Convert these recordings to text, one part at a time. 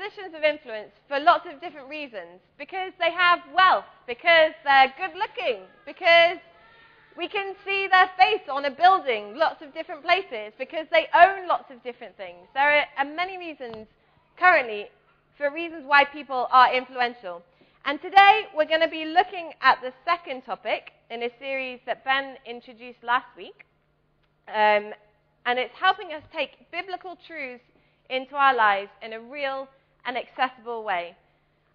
positions of influence for lots of different reasons. Because they have wealth, because they're good looking, because we can see their face on a building, lots of different places, because they own lots of different things. There are many reasons currently for reasons why people are influential. And today we're going to be looking at the second topic in a series that Ben introduced last week. Um, and it's helping us take biblical truths into our lives in a real and accessible way.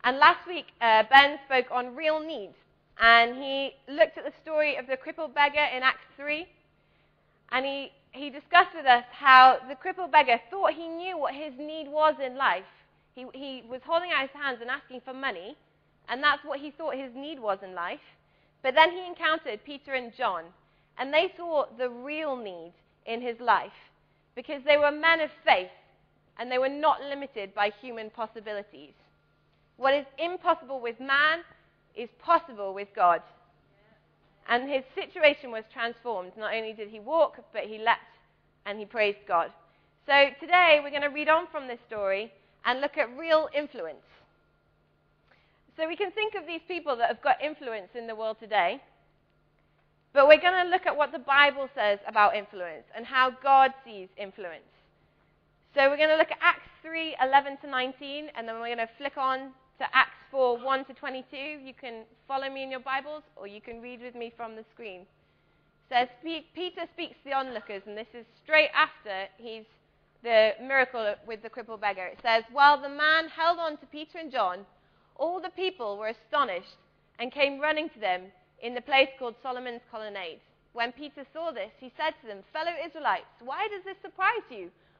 And last week, uh, Ben spoke on real need. And he looked at the story of the crippled beggar in Acts 3. And he, he discussed with us how the crippled beggar thought he knew what his need was in life. He, he was holding out his hands and asking for money. And that's what he thought his need was in life. But then he encountered Peter and John. And they saw the real need in his life because they were men of faith and they were not limited by human possibilities. What is impossible with man is possible with God. And his situation was transformed. Not only did he walk, but he leapt and he praised God. So today we're going to read on from this story and look at real influence. So we can think of these people that have got influence in the world today but we're going to look at what the Bible says about influence and how God sees influence. So we're going to look at Acts 3 11 to 19, and then we're going to flick on to Acts 4 1 to 22. You can follow me in your Bibles, or you can read with me from the screen. It says Peter speaks to the onlookers, and this is straight after he's the miracle with the crippled beggar. It says, While the man held on to Peter and John, all the people were astonished and came running to them in the place called Solomon's Colonnade. When Peter saw this, he said to them, Fellow Israelites, why does this surprise you?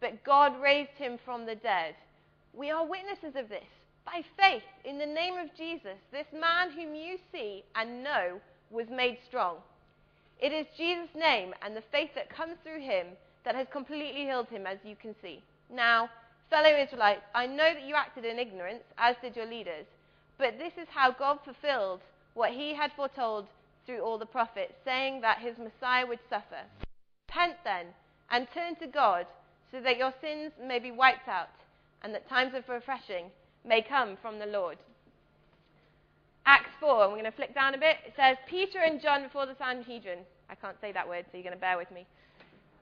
but God raised him from the dead. We are witnesses of this. By faith, in the name of Jesus, this man whom you see and know was made strong. It is Jesus' name and the faith that comes through him that has completely healed him, as you can see. Now, fellow Israelites, I know that you acted in ignorance, as did your leaders, but this is how God fulfilled what he had foretold through all the prophets, saying that his Messiah would suffer. Repent then and turn to God so that your sins may be wiped out and that times of refreshing may come from the Lord. Acts 4, and we're going to flick down a bit. It says, Peter and John before the Sanhedrin. I can't say that word, so you're going to bear with me.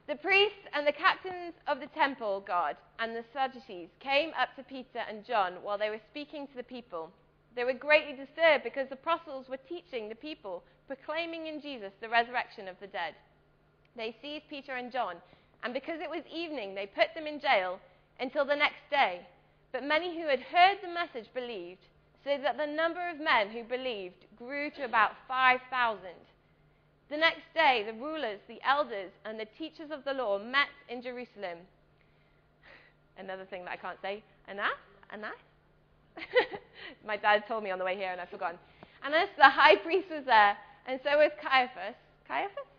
The priests and the captains of the temple guard and the Sadducees came up to Peter and John while they were speaking to the people. They were greatly disturbed because the apostles were teaching the people proclaiming in Jesus the resurrection of the dead. They seized Peter and John, and because it was evening, they put them in jail until the next day. But many who had heard the message believed, so that the number of men who believed grew to about 5,000. The next day, the rulers, the elders, and the teachers of the law met in Jerusalem. Another thing that I can't say. Anas? Anas? My dad told me on the way here, and I've forgotten. Annas, the high priest, was there, and so was Caiaphas. Caiaphas?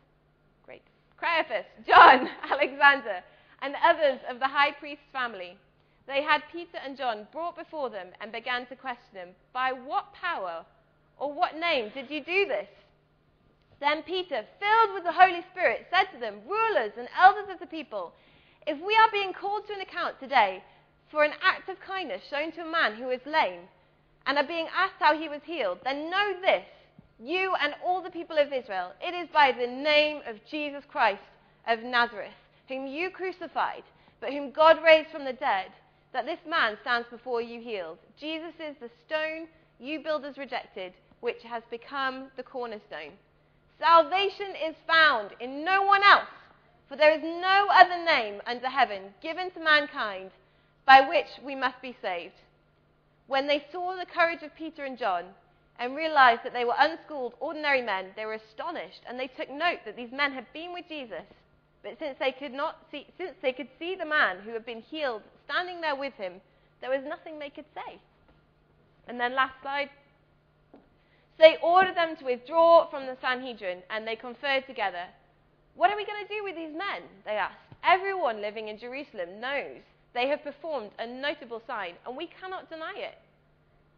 Caiaphas, John, Alexander, and others of the high priest's family. They had Peter and John brought before them and began to question them, By what power or what name did you do this? Then Peter, filled with the Holy Spirit, said to them, Rulers and elders of the people, if we are being called to an account today for an act of kindness shown to a man who is lame, and are being asked how he was healed, then know this you and all the people of Israel, it is by the name of Jesus Christ of Nazareth, whom you crucified, but whom God raised from the dead, that this man stands before you healed. Jesus is the stone you builders rejected, which has become the cornerstone. Salvation is found in no one else, for there is no other name under heaven given to mankind by which we must be saved. When they saw the courage of Peter and John, and realized that they were unschooled, ordinary men, they were astonished, and they took note that these men had been with Jesus. But since they could not see, since they could see the man who had been healed standing there with him, there was nothing they could say. And then last slide. So they ordered them to withdraw from the Sanhedrin and they conferred together. What are we going to do with these men? They asked. Everyone living in Jerusalem knows they have performed a notable sign, and we cannot deny it.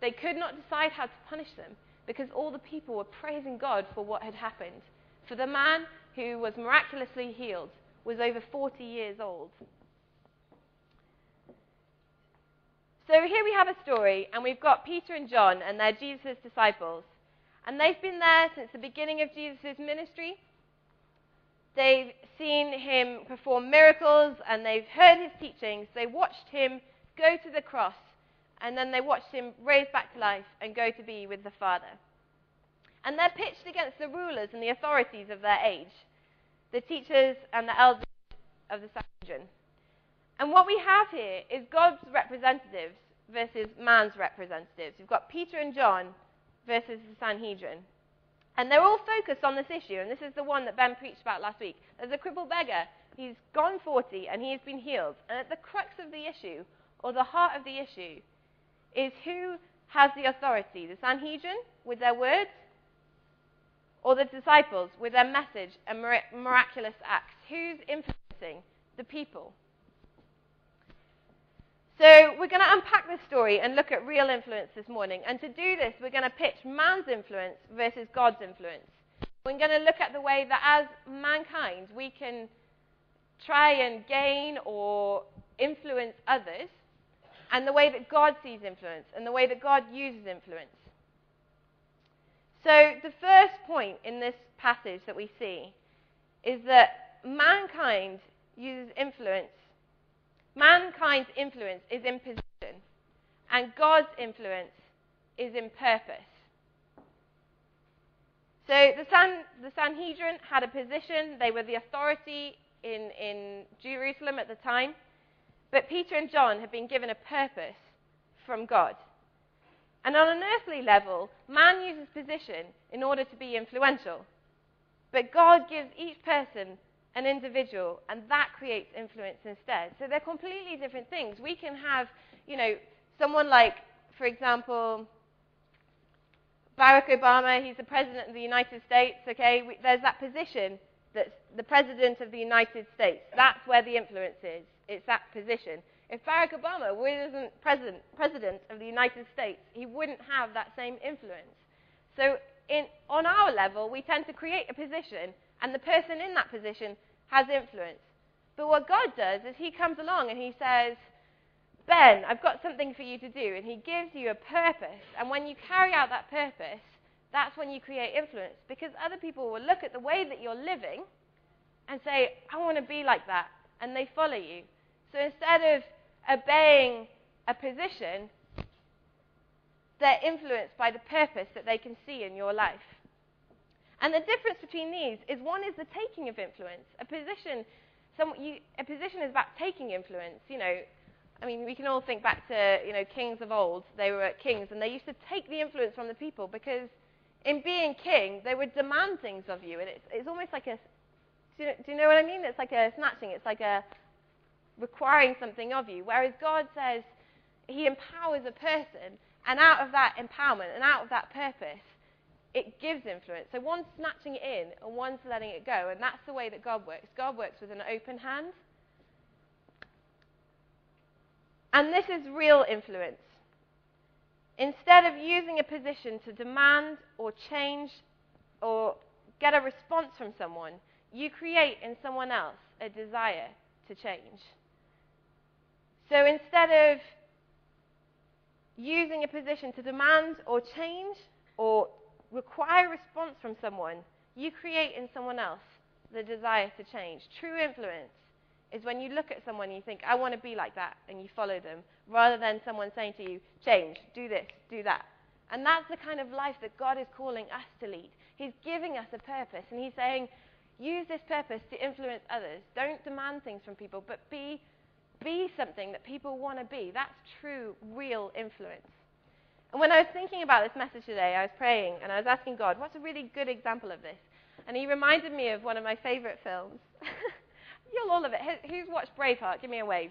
They could not decide how to punish them because all the people were praising God for what had happened. For the man who was miraculously healed was over 40 years old. So here we have a story, and we've got Peter and John, and they're Jesus' disciples. And they've been there since the beginning of Jesus' ministry. They've seen him perform miracles, and they've heard his teachings. They watched him go to the cross, and then they watched him raised back to life and go to be with the Father. And they're pitched against the rulers and the authorities of their age, the teachers and the elders of the Sanhedrin. And what we have here is God's representatives versus man's representatives. We've got Peter and John versus the Sanhedrin. And they're all focused on this issue, and this is the one that Ben preached about last week. There's a crippled beggar. He's gone 40 and he's been healed. And at the crux of the issue, or the heart of the issue, is who has the authority the Sanhedrin with their words, or the disciples with their message and miraculous acts? Who's influencing the people? So, we're going to unpack this story and look at real influence this morning. And to do this, we're going to pitch man's influence versus God's influence. We're going to look at the way that as mankind, we can try and gain or influence others, and the way that God sees influence, and the way that God uses influence. So, the first point in this passage that we see is that mankind uses influence Mankind's influence is in position, and God's influence is in purpose. So the, San, the Sanhedrin had a position, they were the authority in, in Jerusalem at the time. But Peter and John had been given a purpose from God. And on an earthly level, man uses position in order to be influential. But God gives each person an individual, and that creates influence instead. So they're completely different things. We can have, you know, someone like, for example, Barack Obama, he's the president of the United States, okay? We, there's that position that's the president of the United States. That's where the influence is. It's that position. If Barack Obama wasn't president, president of the United States, he wouldn't have that same influence. So in, on our level, we tend to create a position and the person in that position has influence. But what God does is He comes along and He says, Ben, I've got something for you to do. And He gives you a purpose. And when you carry out that purpose, that's when you create influence. Because other people will look at the way that you're living and say, I want to be like that. And they follow you. So instead of obeying a position, they're influenced by the purpose that they can see in your life. And the difference between these is one is the taking of influence. A position, some, you, a position is about taking influence. You know, I mean, we can all think back to you know kings of old. They were kings, and they used to take the influence from the people because in being king, they would demand things of you, and it's, it's almost like a, do you, do you know what I mean? It's like a snatching. It's like a requiring something of you. Whereas God says He empowers a person, and out of that empowerment and out of that purpose, it gives influence. So one's snatching it in and one's letting it go. And that's the way that God works. God works with an open hand. And this is real influence. Instead of using a position to demand or change or get a response from someone, you create in someone else a desire to change. So instead of using a position to demand or change or require a response from someone, you create in someone else the desire to change. True influence is when you look at someone and you think, I want to be like that, and you follow them, rather than someone saying to you, change, do this, do that. And that's the kind of life that God is calling us to lead. He's giving us a purpose, and He's saying, use this purpose to influence others. Don't demand things from people, but be, be something that people want to be. That's true, real influence. And when I was thinking about this message today, I was praying and I was asking God, what's a really good example of this? And He reminded me of one of my favorite films. You'll all of it. Who's watched Braveheart? Give me a wave.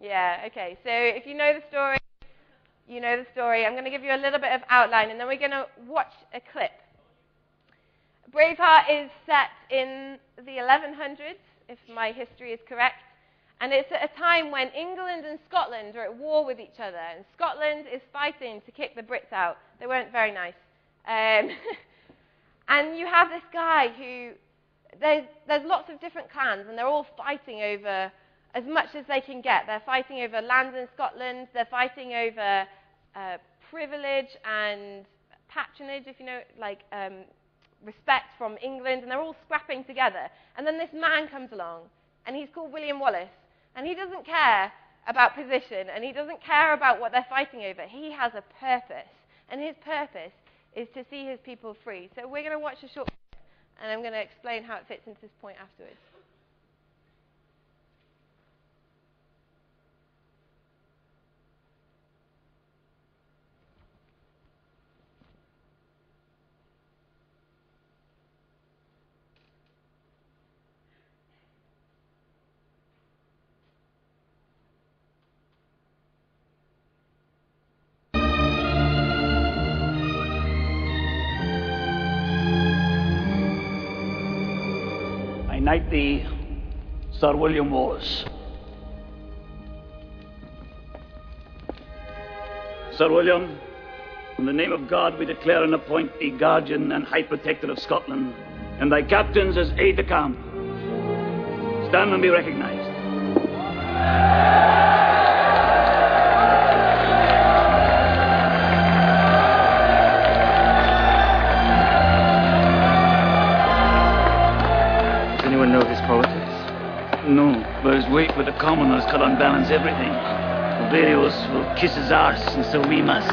Yeah, okay. So if you know the story, you know the story. I'm going to give you a little bit of outline and then we're going to watch a clip. Braveheart is set in the 1100s, if my history is correct. And it's at a time when England and Scotland are at war with each other. And Scotland is fighting to kick the Brits out. They weren't very nice. Um, and you have this guy who, there's, there's lots of different clans, and they're all fighting over as much as they can get. They're fighting over land in Scotland, they're fighting over uh, privilege and patronage, if you know, like um, respect from England, and they're all scrapping together. And then this man comes along, and he's called William Wallace, and he doesn't care about position, and he doesn't care about what they're fighting over. He has a purpose, and his purpose is to see his people free. So we're going to watch a short and I'm going to explain how it fits into this point afterwards. Knight thee, Sir William Wallace. Sir William, in the name of God, we declare and appoint thee guardian and high protector of Scotland, and thy captains as aide de camp. Stand and be recognized. Wait with the commoners could unbalance everything. Barrios will kiss his arse, and so we must.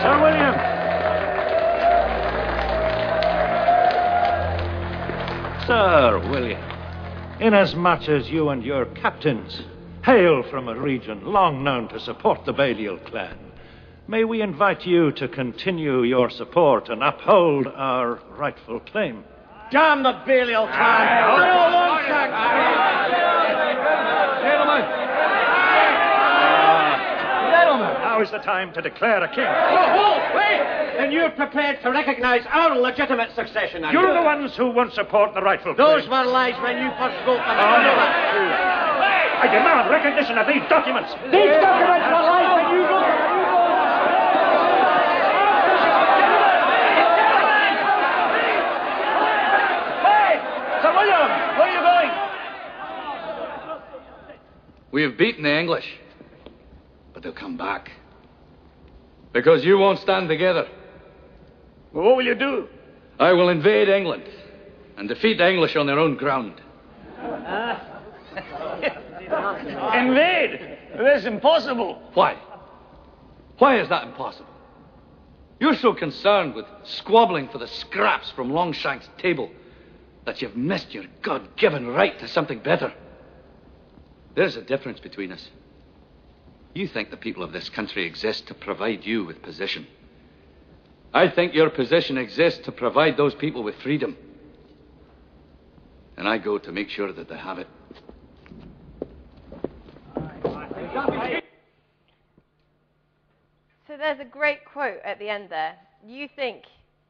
Sir William! Sir William, inasmuch as you and your captains hail from a region long known to support the Balliol clan, May we invite you to continue your support and uphold our rightful claim. Damn the Balliol clan! Gentlemen! Gentlemen! Now is the time to declare a king. Oh, wait! Then you're prepared to recognize our legitimate succession, are You're you? the ones who won't support the rightful Those claim. were lies when you first spoke of Oh, no. I demand recognition of these documents. These documents were lies when you wrote Sir William, where are you going? We have beaten the English, but they'll come back. Because you won't stand together. Well, what will you do? I will invade England and defeat the English on their own ground. Invade? That's impossible. Why? Why is that impossible? You're so concerned with squabbling for the scraps from Longshanks' table that you've missed your God given right to something better. There's a difference between us. You think the people of this country exist to provide you with position. I think your position exists to provide those people with freedom. And I go to make sure that they have it. So there's a great quote at the end there. You think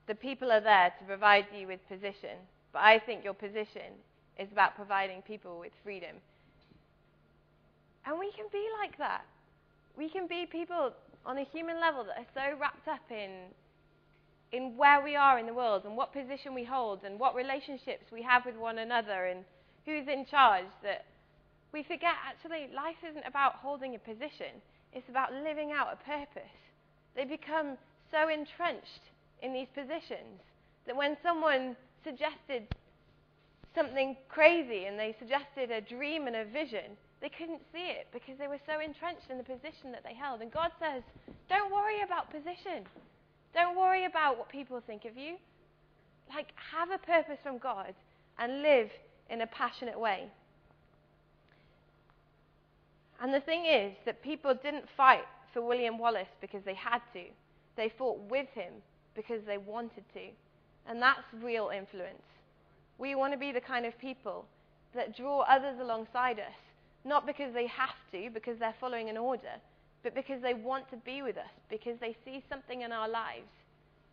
the people are there to provide you with position, but I think your position is about providing people with freedom. And we can be like that. We can be people on a human level that are so wrapped up in, in where we are in the world and what position we hold and what relationships we have with one another and who's in charge that we forget actually life isn't about holding a position, it's about living out a purpose. They become so entrenched in these positions that when someone suggested something crazy and they suggested a dream and a vision, they couldn't see it because they were so entrenched in the position that they held. And God says, don't worry about position. Don't worry about what people think of you. Like, have a purpose from God and live in a passionate way. And the thing is that people didn't fight for William Wallace because they had to. They fought with him because they wanted to. And that's real influence. We want to be the kind of people that draw others alongside us, not because they have to, because they're following an order, but because they want to be with us, because they see something in our lives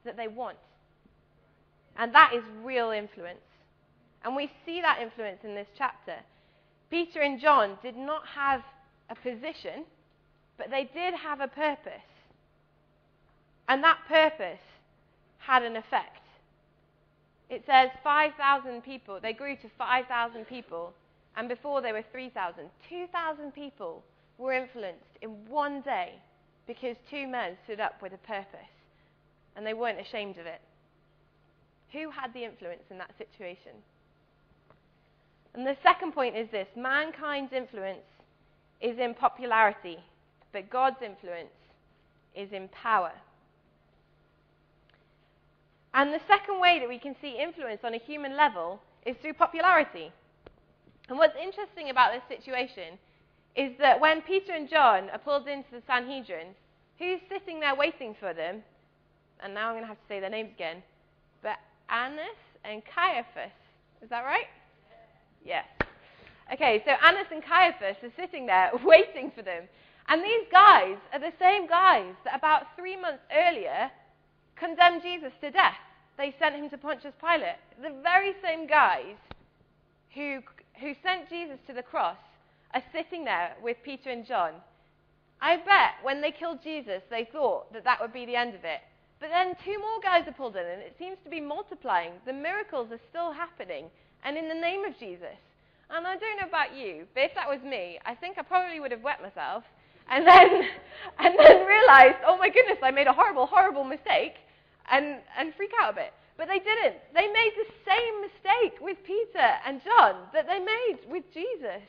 that they want. And that is real influence. And we see that influence in this chapter. Peter and John did not have a position, but they did have a purpose. And that purpose had an effect. It says 5,000 people, they grew to 5,000 people, and before they were 3,000. 2,000 people were influenced in one day because two men stood up with a purpose, and they weren't ashamed of it. Who had the influence in that situation? And the second point is this mankind's influence is in popularity, but God's influence is in power. And the second way that we can see influence on a human level is through popularity. And what's interesting about this situation is that when Peter and John are pulled into the Sanhedrin, who's sitting there waiting for them? And now I'm going to have to say their names again. But Annas and Caiaphas. Is that right? Yes. Okay, so Annas and Caiaphas are sitting there waiting for them. And these guys are the same guys that about three months earlier condemned Jesus to death. They sent him to Pontius Pilate. The very same guys who, who sent Jesus to the cross are sitting there with Peter and John. I bet when they killed Jesus, they thought that that would be the end of it. But then two more guys are pulled in, and it seems to be multiplying. The miracles are still happening, and in the name of Jesus. And I don't know about you, but if that was me, I think I probably would have wet myself and then, and then realized, oh my goodness, I made a horrible, horrible mistake and, and freak out a bit. But they didn't. They made the same mistake with Peter and John that they made with Jesus.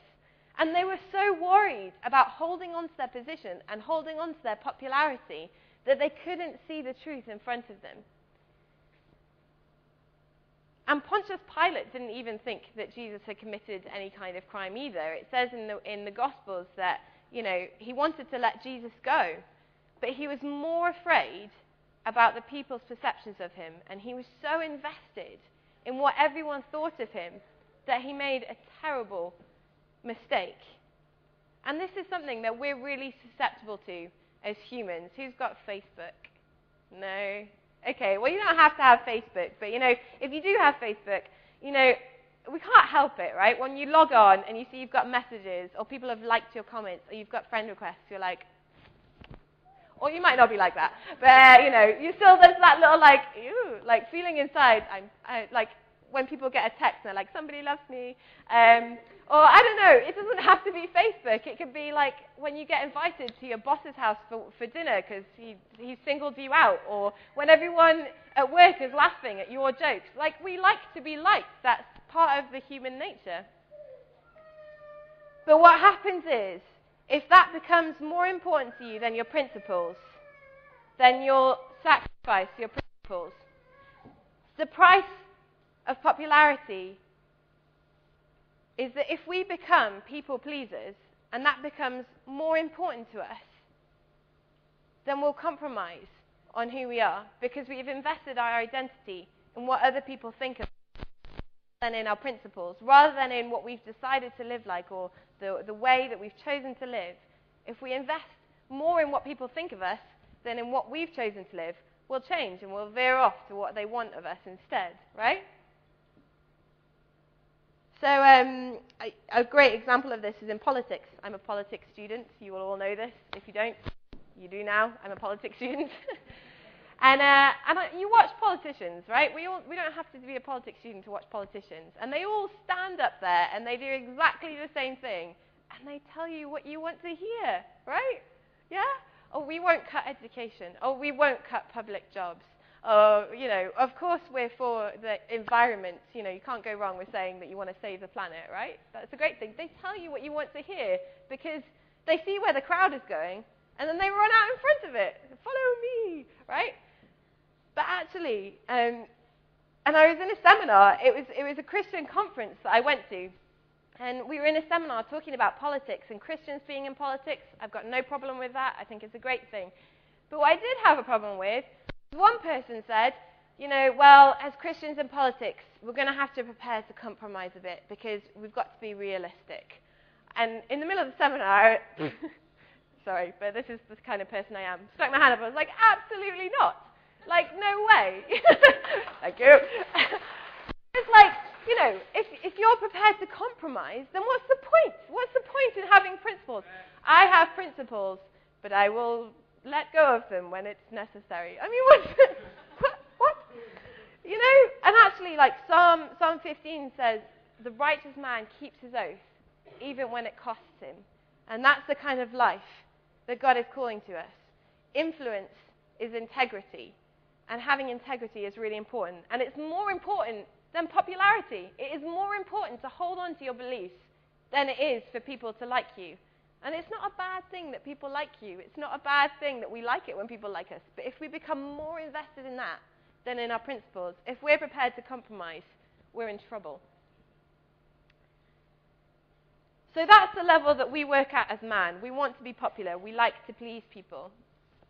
And they were so worried about holding on to their position and holding on to their popularity that they couldn't see the truth in front of them. And Pontius Pilate didn't even think that Jesus had committed any kind of crime either. It says in the, in the Gospels that, you know, he wanted to let Jesus go, but he was more afraid about the people's perceptions of him, and he was so invested in what everyone thought of him that he made a terrible mistake. And this is something that we're really susceptible to as humans. Who's got Facebook? No? Okay, well, you don't have to have Facebook, but you know, if you do have Facebook, you know, we can't help it, right? When you log on and you see you've got messages, or people have liked your comments, or you've got friend requests, you're like, or you might not be like that, but you know, you still there's that little like, ew, like feeling inside. I'm I, like when people get a text and they're like, somebody loves me. Um, or I don't know, it doesn't have to be Facebook. It could be like when you get invited to your boss's house for, for dinner because he, he singled you out, or when everyone at work is laughing at your jokes. Like, we like to be liked. That's part of the human nature. But what happens is, if that becomes more important to you than your principles, then you'll sacrifice your principles. The price of popularity is that if we become people pleasers and that becomes more important to us, then we'll compromise on who we are because we've invested our identity in what other people think of us than in our principles, rather than in what we've decided to live like or the, the way that we've chosen to live. If we invest more in what people think of us than in what we've chosen to live, we'll change and we'll veer off to what they want of us instead, right? So, um, a, a, great example of this is in politics. I'm a politics student. You will all know this. If you don't, you do now. I'm a politics student. And uh, and I, you watch politicians, right? We, all, we don't have to be a politics student to watch politicians. And they all stand up there and they do exactly the same thing. And they tell you what you want to hear, right? Yeah? Oh, we won't cut education. Oh, we won't cut public jobs. or, you know, of course we're for the environment. You know, you can't go wrong with saying that you want to save the planet, right? That's a great thing. They tell you what you want to hear because they see where the crowd is going and then they run out in front of it. Follow actually, um, and I was in a seminar. It was, it was a Christian conference that I went to. And we were in a seminar talking about politics and Christians being in politics. I've got no problem with that. I think it's a great thing. But what I did have a problem with, was one person said, you know, well, as Christians in politics, we're going to have to prepare to compromise a bit because we've got to be realistic. And in the middle of the seminar, sorry, but this is the kind of person I am, stuck my hand up. I was like, absolutely not. Like, no way. Thank you. it's like, you know, if, if you're prepared to compromise, then what's the point? What's the point in having principles? I have principles, but I will let go of them when it's necessary. I mean, what, what? You know, and actually, like Psalm, Psalm 15 says, the righteous man keeps his oath, even when it costs him. And that's the kind of life that God is calling to us. Influence is integrity. And having integrity is really important. And it's more important than popularity. It is more important to hold on to your beliefs than it is for people to like you. And it's not a bad thing that people like you. It's not a bad thing that we like it when people like us. But if we become more invested in that than in our principles, if we're prepared to compromise, we're in trouble. So that's the level that we work at as man. We want to be popular. We like to please people.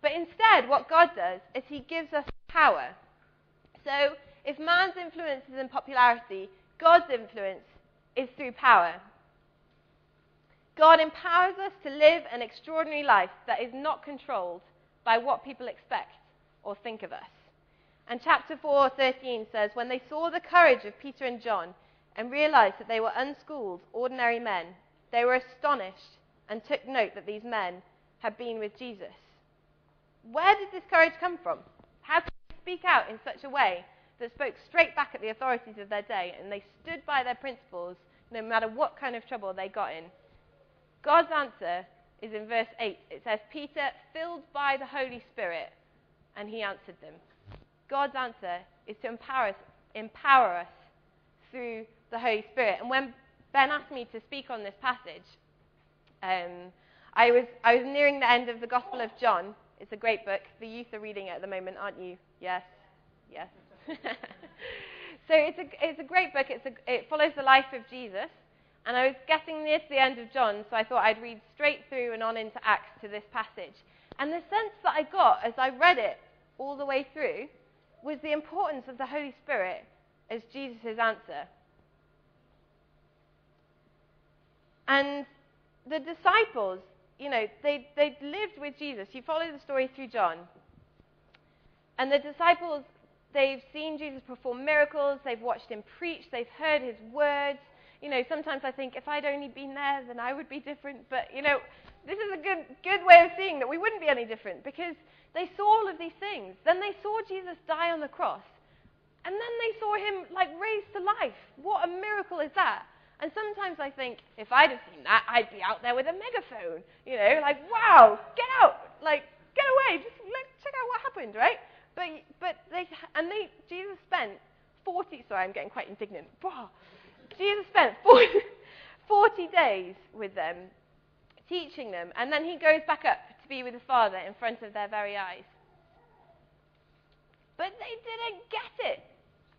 But instead, what God does is He gives us power. So if man's influence is in popularity, God's influence is through power. God empowers us to live an extraordinary life that is not controlled by what people expect or think of us. And chapter 4:13 says, When they saw the courage of Peter and John and realized that they were unschooled, ordinary men, they were astonished and took note that these men had been with Jesus. Where did this courage come from? How speak out in such a way that spoke straight back at the authorities of their day and they stood by their principles no matter what kind of trouble they got in? God's answer is in verse 8. It says, Peter, filled by the Holy Spirit, and he answered them. God's answer is to empower us, empower us through the Holy Spirit. And when Ben asked me to speak on this passage, um, I, was, I was nearing the end of the Gospel of John. It's a great book. The youth are reading it at the moment, aren't you? Yes. Yes. so it's a, it's a great book. It's a, it follows the life of Jesus. And I was getting near to the end of John, so I thought I'd read straight through and on into Acts to this passage. And the sense that I got as I read it all the way through was the importance of the Holy Spirit as Jesus' answer. And the disciples, you know, they, they lived with Jesus. You follow the story through John. And the disciples, they've seen Jesus perform miracles, they've watched him preach, they've heard his words, you know, sometimes I think if I'd only been there, then I would be different. But, you know, this is a good, good way of seeing that we wouldn't be any different because they saw all of these things. Then they saw Jesus die on the cross. And then they saw him, like, raised to life. What a miracle is that? And sometimes I think, if I'd have seen that, I'd be out there with a megaphone. You know, like, wow, get out. Like, get away. Just let, check out what happened, right? But, but they, and they, Jesus spent 40, sorry, I'm getting quite indignant. Jesus spent 40, 40 days with them, teaching them, and then he goes back up to be with the Father in front of their very eyes. But they didn't get it.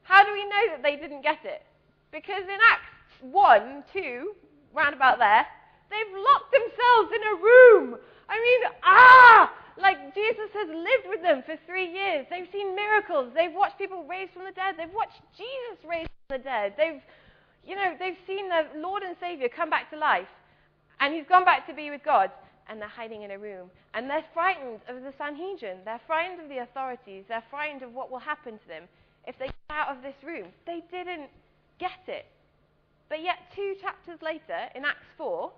How do we know that they didn't get it? Because in Acts 1, 2, round about there, they've locked themselves in a room. I mean, ah! Like Jesus has lived with them for three years. They've seen miracles. They've watched people raised from the dead. They've watched Jesus raised from the dead. They've you know, they've seen their Lord and Savior come back to life, and he's gone back to be with God, and they're hiding in a room. And they're frightened of the Sanhedrin. They're frightened of the authorities. They're frightened of what will happen to them if they get out of this room. They didn't get it. But yet, two chapters later, in Acts 4,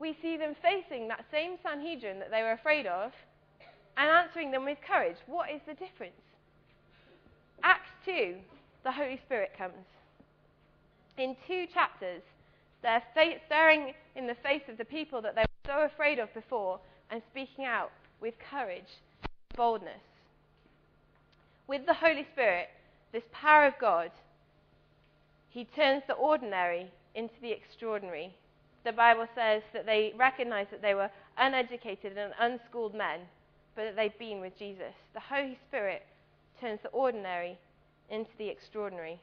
we see them facing that same Sanhedrin that they were afraid of and answering them with courage. What is the difference? Acts 2, the Holy Spirit comes in two chapters, they're staring in the face of the people that they were so afraid of before and speaking out with courage boldness. with the Holy Spirit, this power of God, He turns the ordinary into the extraordinary. The Bible says that they recognized that they were uneducated and unschooled men, but that they'd been with Jesus. The Holy Spirit turns the ordinary into the extraordinary.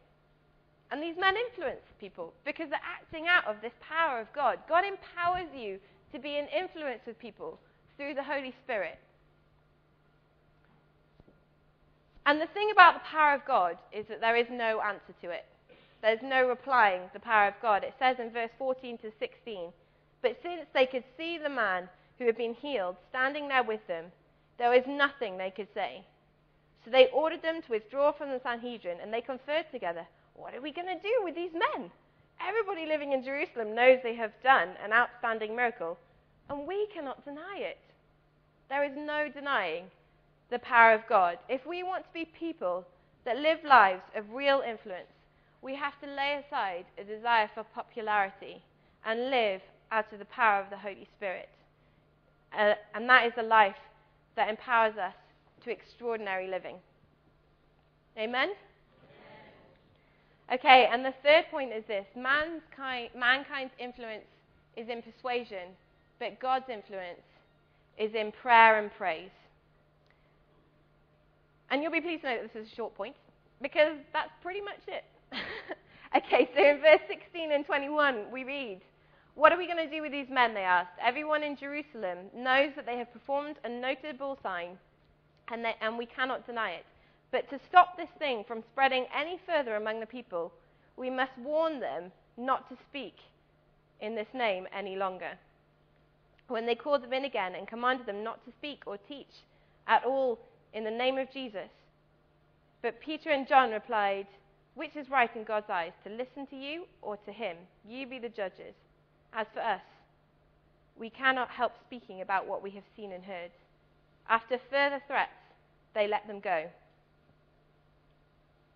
And these men influence people because they're acting out of this power of God. God empowers you to be an influence with people through the Holy Spirit. And the thing about the power of God is that there is no answer to it. There's no replying the power of God. It says in verse 14 to 16, But since they could see the man who had been healed standing there with them, there was nothing they could say. So they ordered them to withdraw from the Sanhedrin, and they conferred together, What are we going to do with these men? Everybody living in Jerusalem knows they have done an outstanding miracle, and we cannot deny it. There is no denying the power of God. If we want to be people that live lives of real influence, we have to lay aside a desire for popularity and live out of the power of the Holy Spirit. Uh, and that is a life that empowers us to extraordinary living. Amen? Okay, and the third point is this mankind, mankind's influence is in persuasion, but God's influence is in prayer and praise. And you'll be pleased to know that this is a short point, because that's pretty much it. okay, so in verse 16 and 21, we read, What are we going to do with these men? They asked. Everyone in Jerusalem knows that they have performed a notable sign, and, they, and we cannot deny it. But to stop this thing from spreading any further among the people, we must warn them not to speak in this name any longer. When they called them in again and commanded them not to speak or teach at all in the name of Jesus. But Peter and John replied, Which is right in God's eyes, to listen to you or to him? You be the judges. As for us, we cannot help speaking about what we have seen and heard. After further threats, they let them go.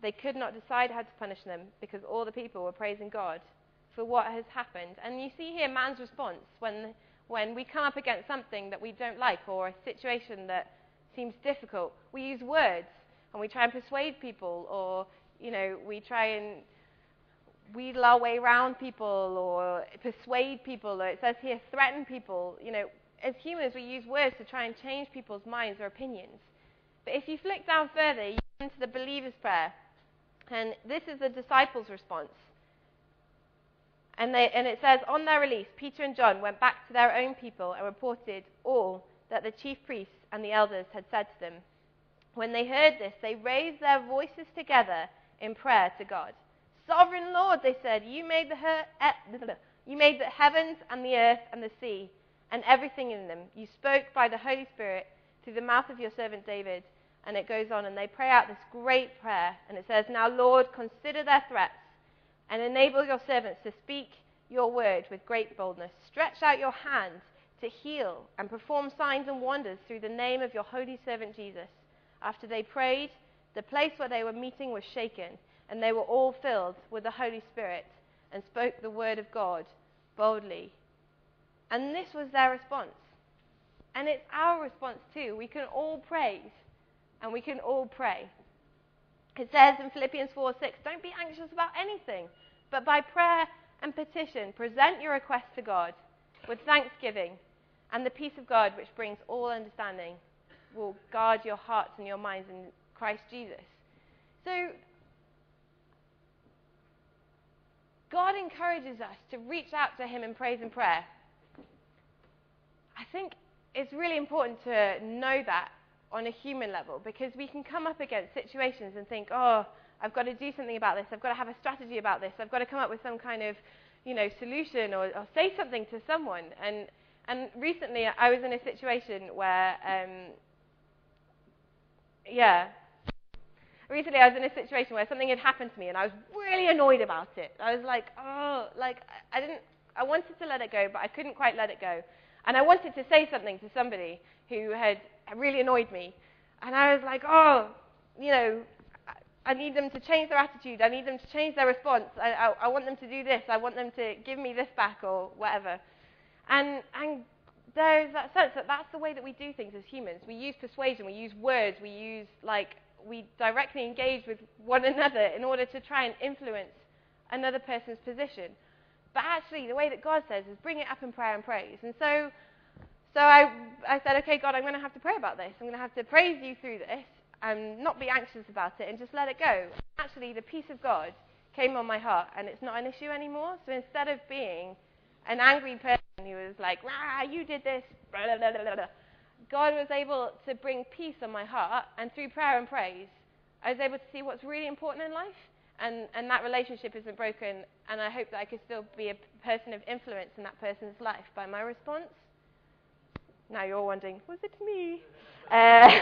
They could not decide how to punish them because all the people were praising God for what has happened. And you see here man's response when, when we come up against something that we don't like or a situation that seems difficult. We use words and we try and persuade people or, you know, we try and wheedle our way around people or persuade people or it says here threaten people. You know, as humans we use words to try and change people's minds or opinions. But if you flick down further, you come to the believer's prayer. And this is the disciples' response. And, they, and, it says, on their release, Peter and John went back to their own people and reported all that the chief priests and the elders had said to them. When they heard this, they raised their voices together in prayer to God. Sovereign Lord, they said, you made the, her- eh, you made the heavens and the earth and the sea and everything in them. You spoke by the Holy Spirit through the mouth of your servant David. And it goes on, and they pray out this great prayer. And it says, Now, Lord, consider their threats and enable your servants to speak your word with great boldness. Stretch out your hand to heal and perform signs and wonders through the name of your holy servant Jesus. After they prayed, the place where they were meeting was shaken, and they were all filled with the Holy Spirit and spoke the word of God boldly. And this was their response. And it's our response too. We can all praise and we can all pray. It says in Philippians 4 6, don't be anxious about anything, but by prayer and petition, present your request to God with thanksgiving, and the peace of God, which brings all understanding, will guard your hearts and your minds in Christ Jesus. So, God encourages us to reach out to Him in praise and prayer. I think it's really important to know that on a human level because we can come up against situations and think, oh, I've got to do something about this. I've got to have a strategy about this. I've got to come up with some kind of, you know, solution or, or say something to someone. And and recently I was in a situation where, um, yeah, recently I was in a situation where something had happened to me and I was really annoyed about it. I was like, oh, like I didn't, I wanted to let it go, but I couldn't quite let it go. And I wanted to say something to somebody who had really annoyed me. And I was like, oh, you know, I need them to change their attitude. I need them to change their response. I, I, I want them to do this. I want them to give me this back or whatever. And, and there's that sense that that's the way that we do things as humans. We use persuasion, we use words, we use like we directly engage with one another in order to try and influence another person's position. But actually, the way that God says is bring it up in prayer and praise. And so, so I, I said, okay, God, I'm going to have to pray about this. I'm going to have to praise you through this and not be anxious about it and just let it go. Actually, the peace of God came on my heart, and it's not an issue anymore. So instead of being an angry person who was like, "Rah, you did this," blah, blah, blah, blah, God was able to bring peace on my heart, and through prayer and praise, I was able to see what's really important in life, and, and that relationship isn't broken, and I hope that I could still be a person of influence in that person's life by my response. Now you're wondering, was it me? Uh,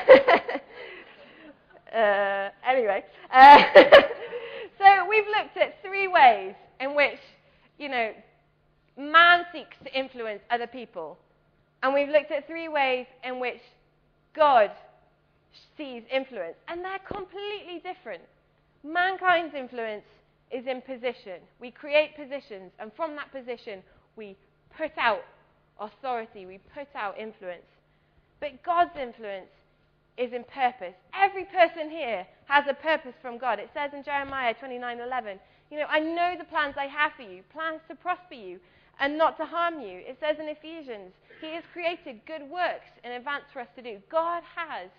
uh, anyway, uh, so we've looked at three ways in which, you know, man seeks to influence other people. And we've looked at three ways in which God sees influence. And they're completely different. Mankind's influence is in position. We create positions, and from that position, we put out authority, we put out influence. But God's influence is in purpose. Every person here has a purpose from God. It says in Jeremiah 29:11, you know, I know the plans I have for you, plans to prosper you and not to harm you. It says in Ephesians, He has created good works in advance for us to do. God has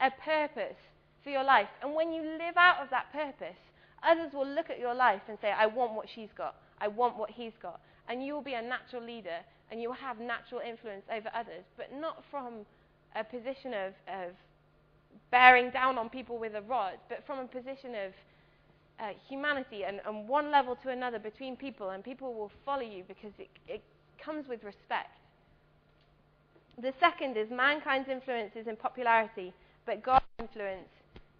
a purpose for your life. And when you live out of that purpose, others will look at your life and say, I want what she's got. I want what he's got. And you will be a natural leader and you will have natural influence over others, but not from a position of, of bearing down on people with a rod, but from a position of uh, humanity and, and, one level to another between people, and people will follow you because it, it comes with respect. The second is mankind's influence is in popularity, but God's influence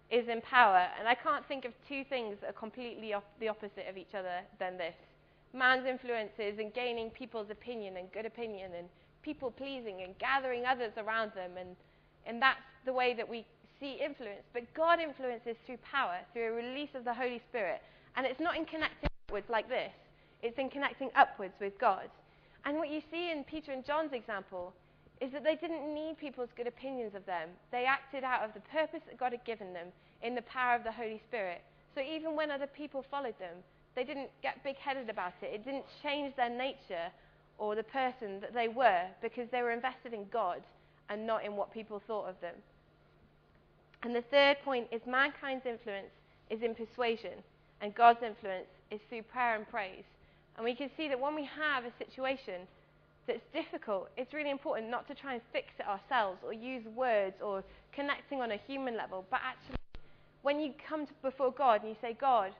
is in power. And I can't think of two things that are completely op- the opposite of each other than this. Man's influence is in gaining people's opinion and good opinion and people pleasing and gathering others around them. And, and that's the way that we see influence. But God influences through power, through a release of the Holy Spirit. And it's not in connecting upwards like this, it's in connecting upwards with God. And what you see in Peter and John's example is that they didn't need people's good opinions of them. They acted out of the purpose that God had given them in the power of the Holy Spirit. So even when other people followed them, they didn't get big headed about it. It didn't change their nature or the person that they were because they were invested in God and not in what people thought of them. And the third point is mankind's influence is in persuasion, and God's influence is through prayer and praise. And we can see that when we have a situation that's difficult, it's really important not to try and fix it ourselves or use words or connecting on a human level, but actually, when you come before God and you say, God,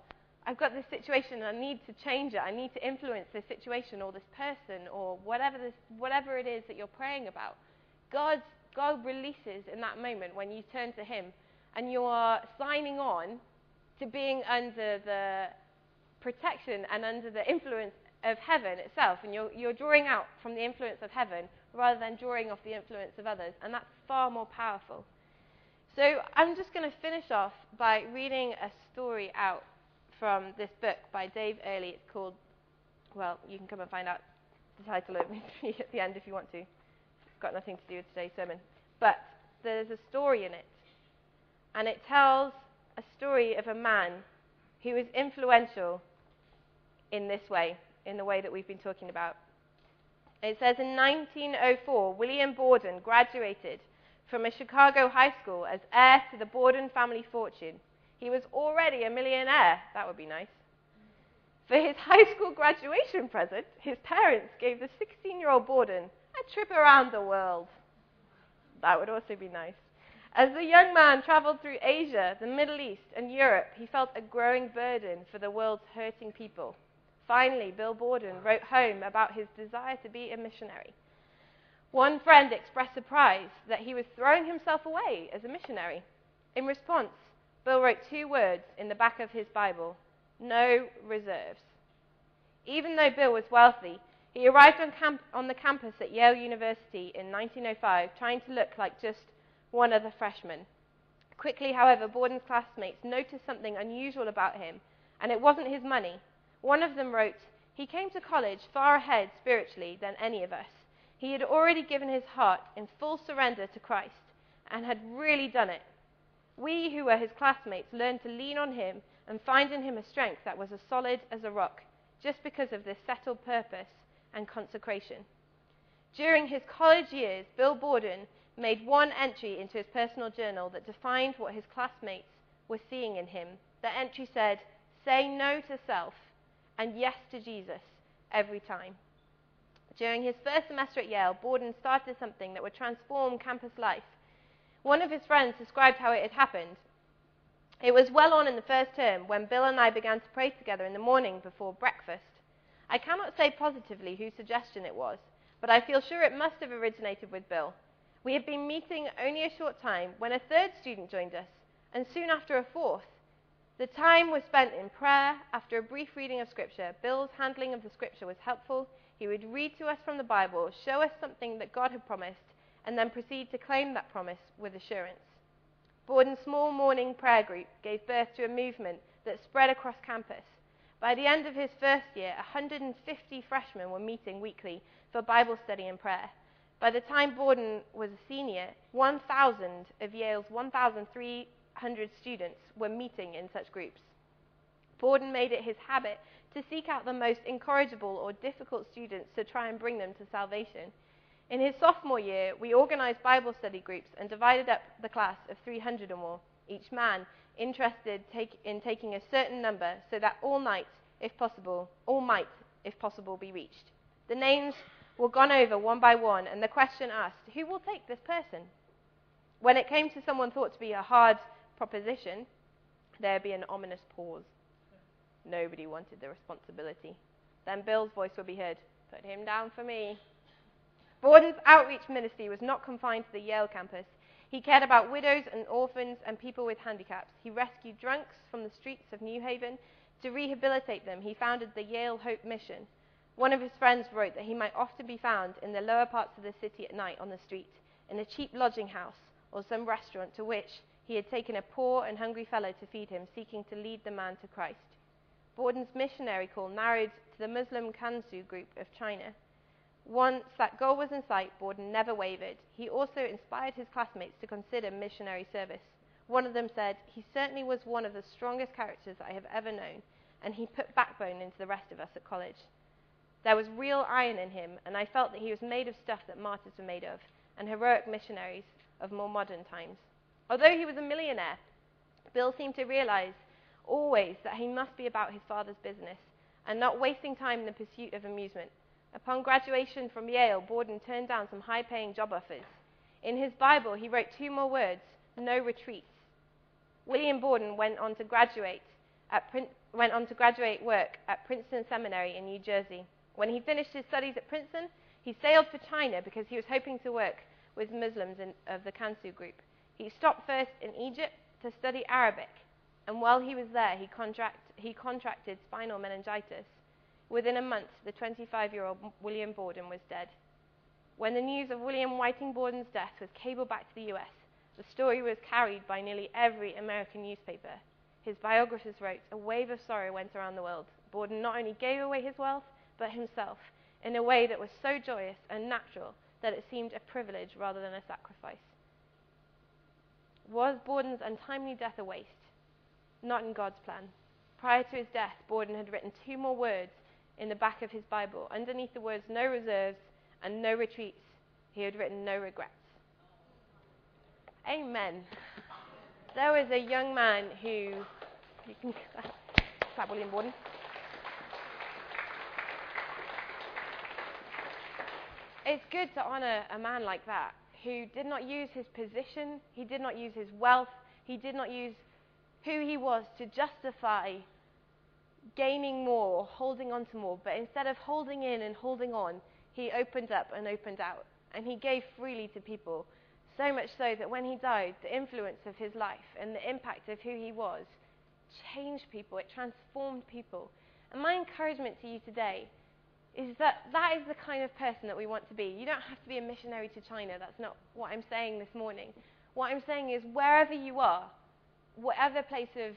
I've got this situation and I need to change it, I need to influence this situation or this person or whatever, this, whatever it is that you're praying about, God's God releases in that moment when you turn to Him and you are signing on to being under the protection and under the influence of heaven itself. And you're, you're drawing out from the influence of heaven rather than drawing off the influence of others. And that's far more powerful. So I'm just going to finish off by reading a story out from this book by Dave Earley. It's called, well, you can come and find out the title at the end if you want to got nothing to do with today's sermon. But there's a story in it. And it tells a story of a man who was influential in this way, in the way that we've been talking about. It says in 1904, William Borden graduated from a Chicago high school as heir to the Borden family fortune. He was already a millionaire. That would be nice. For his high school graduation present, his parents gave the 16 year old Borden trip around the world. That would also be nice. As the young man traveled through Asia, the Middle East, and Europe, he felt a growing burden for the world's hurting people. Finally, Bill Borden wrote home about his desire to be a missionary. One friend expressed surprise that he was throwing himself away as a missionary. In response, Bill wrote two words in the back of his Bible no reserves. Even though Bill was wealthy, he arrived on, camp- on the campus at Yale University in 1905, trying to look like just one other freshman. Quickly, however, Borden's classmates noticed something unusual about him, and it wasn't his money. One of them wrote, He came to college far ahead spiritually than any of us. He had already given his heart in full surrender to Christ and had really done it. We who were his classmates learned to lean on him and find in him a strength that was as solid as a rock, just because of this settled purpose and consecration. During his college years, Bill Borden made one entry into his personal journal that defined what his classmates were seeing in him. The entry said, Say no to self and yes to Jesus every time. During his first semester at Yale, Borden started something that would transform campus life. One of his friends described how it had happened. It was well on in the first term when Bill and I began to pray together in the morning before breakfast. I cannot say positively whose suggestion it was, but I feel sure it must have originated with Bill. We had been meeting only a short time when a third student joined us, and soon after a fourth. The time was spent in prayer. After a brief reading of Scripture, Bill's handling of the Scripture was helpful. He would read to us from the Bible, show us something that God had promised, and then proceed to claim that promise with assurance. Borden's small morning prayer group gave birth to a movement that spread across campus. By the end of his first year, 150 freshmen were meeting weekly for Bible study and prayer. By the time Borden was a senior, 1,000 of Yale's 1,300 students were meeting in such groups. Borden made it his habit to seek out the most incorrigible or difficult students to try and bring them to salvation. In his sophomore year, we organized Bible study groups and divided up the class of 300 or more, each man interested take, in taking a certain number so that all night, if possible, all might, if possible, be reached. The names were gone over one by one, and the question asked, Who will take this person? When it came to someone thought to be a hard proposition, there'd be an ominous pause. Nobody wanted the responsibility. Then Bill's voice would be heard Put him down for me. Borden's outreach ministry was not confined to the Yale campus. He cared about widows and orphans and people with handicaps. He rescued drunks from the streets of New Haven. To rehabilitate them, he founded the Yale Hope Mission. One of his friends wrote that he might often be found in the lower parts of the city at night on the street, in a cheap lodging house or some restaurant to which he had taken a poor and hungry fellow to feed him, seeking to lead the man to Christ. Borden's missionary call narrowed to the Muslim Kansu group of China. Once that goal was in sight, Borden never wavered. He also inspired his classmates to consider missionary service. One of them said, He certainly was one of the strongest characters I have ever known, and he put backbone into the rest of us at college. There was real iron in him, and I felt that he was made of stuff that martyrs were made of, and heroic missionaries of more modern times. Although he was a millionaire, Bill seemed to realize always that he must be about his father's business and not wasting time in the pursuit of amusement. Upon graduation from Yale, Borden turned down some high paying job offers. In his Bible, he wrote two more words no retreats. William Borden went on to graduate, at went on to graduate work at Princeton Seminary in New Jersey. When he finished his studies at Princeton, he sailed for China because he was hoping to work with Muslims in, of the Kansu group. He stopped first in Egypt to study Arabic, and while he was there, he, contract, he contracted spinal meningitis. Within a month, the 25 year old William Borden was dead. When the news of William Whiting Borden's death was cabled back to the US, the story was carried by nearly every American newspaper. His biographers wrote, A wave of sorrow went around the world. Borden not only gave away his wealth, but himself, in a way that was so joyous and natural that it seemed a privilege rather than a sacrifice. Was Borden's untimely death a waste? Not in God's plan. Prior to his death, Borden had written two more words in the back of his Bible. Underneath the words no reserves and no retreats, he had written no regrets. Amen. There was a young man who, you can clap William Borden. It's good to honor a man like that who did not use his position, he did not use his wealth, he did not use who he was to justify gaining more, holding on to more, but instead of holding in and holding on, he opened up and opened out. And he gave freely to people, so much so that when he died, the influence of his life and the impact of who he was changed people, it transformed people. And my encouragement to you today is that that is the kind of person that we want to be. You don't have to be a missionary to China. That's not what I'm saying this morning. What I'm saying is wherever you are, whatever place of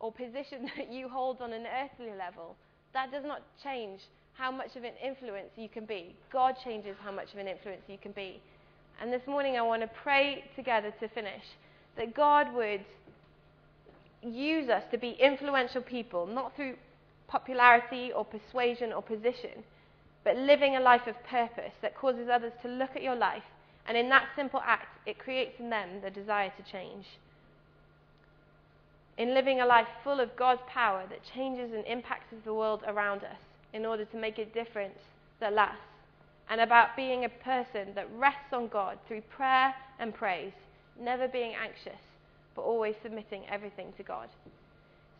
or position that you hold on an earthly level, that does not change how much of an influence you can be. God changes how much of an influence you can be. And this morning I want to pray together to finish that God would use us to be influential people, not through popularity or persuasion or position, but living a life of purpose that causes others to look at your life, and in that simple act, it creates in them the desire to change. In living a life full of God's power that changes and impacts the world around us in order to make a difference that lasts, and about being a person that rests on God through prayer and praise, never being anxious, but always submitting everything to God.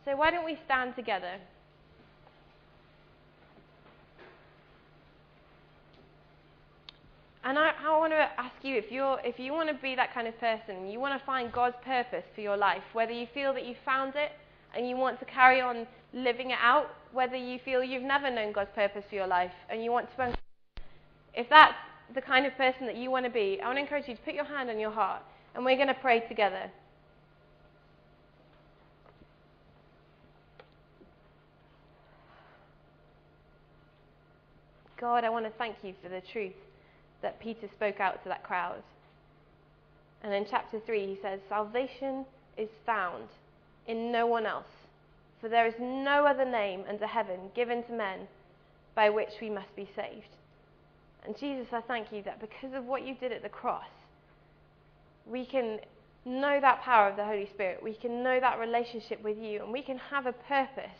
So, why don't we stand together? And I, I want to ask you if, you're, if you want to be that kind of person, you want to find God's purpose for your life, whether you feel that you've found it and you want to carry on living it out, whether you feel you've never known God's purpose for your life and you want to. If that's the kind of person that you want to be, I want to encourage you to put your hand on your heart and we're going to pray together. God, I want to thank you for the truth that Peter spoke out to that crowd. And in chapter 3, he says, Salvation is found in no one else, for there is no other name under heaven given to men by which we must be saved. And Jesus, I thank you that because of what you did at the cross, we can know that power of the Holy Spirit. We can know that relationship with you, and we can have a purpose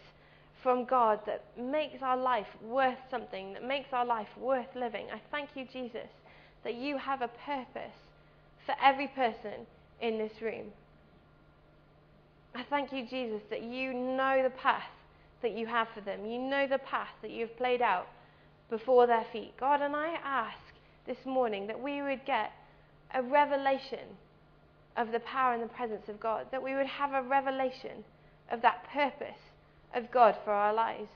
from God that makes our life worth something, that makes our life worth living. I thank you, Jesus, that you have a purpose for every person in this room. I thank you, Jesus, that you know the path that you have for them. You know the path that you've played out before their feet. God, and I ask this morning that we would get a revelation of the power and the presence of God, that we would have a revelation of that purpose of God for our lives.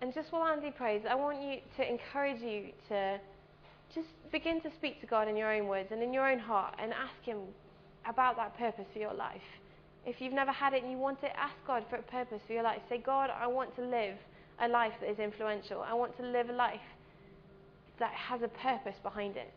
And just while Andy prays, I want you to encourage you to just begin to speak to God in your own words and in your own heart and ask Him about that purpose for your life. If you've never had it and you want it, ask God for a purpose for your life. Say, God, I want to live a life that is influential. I want to live a life that has a purpose behind it.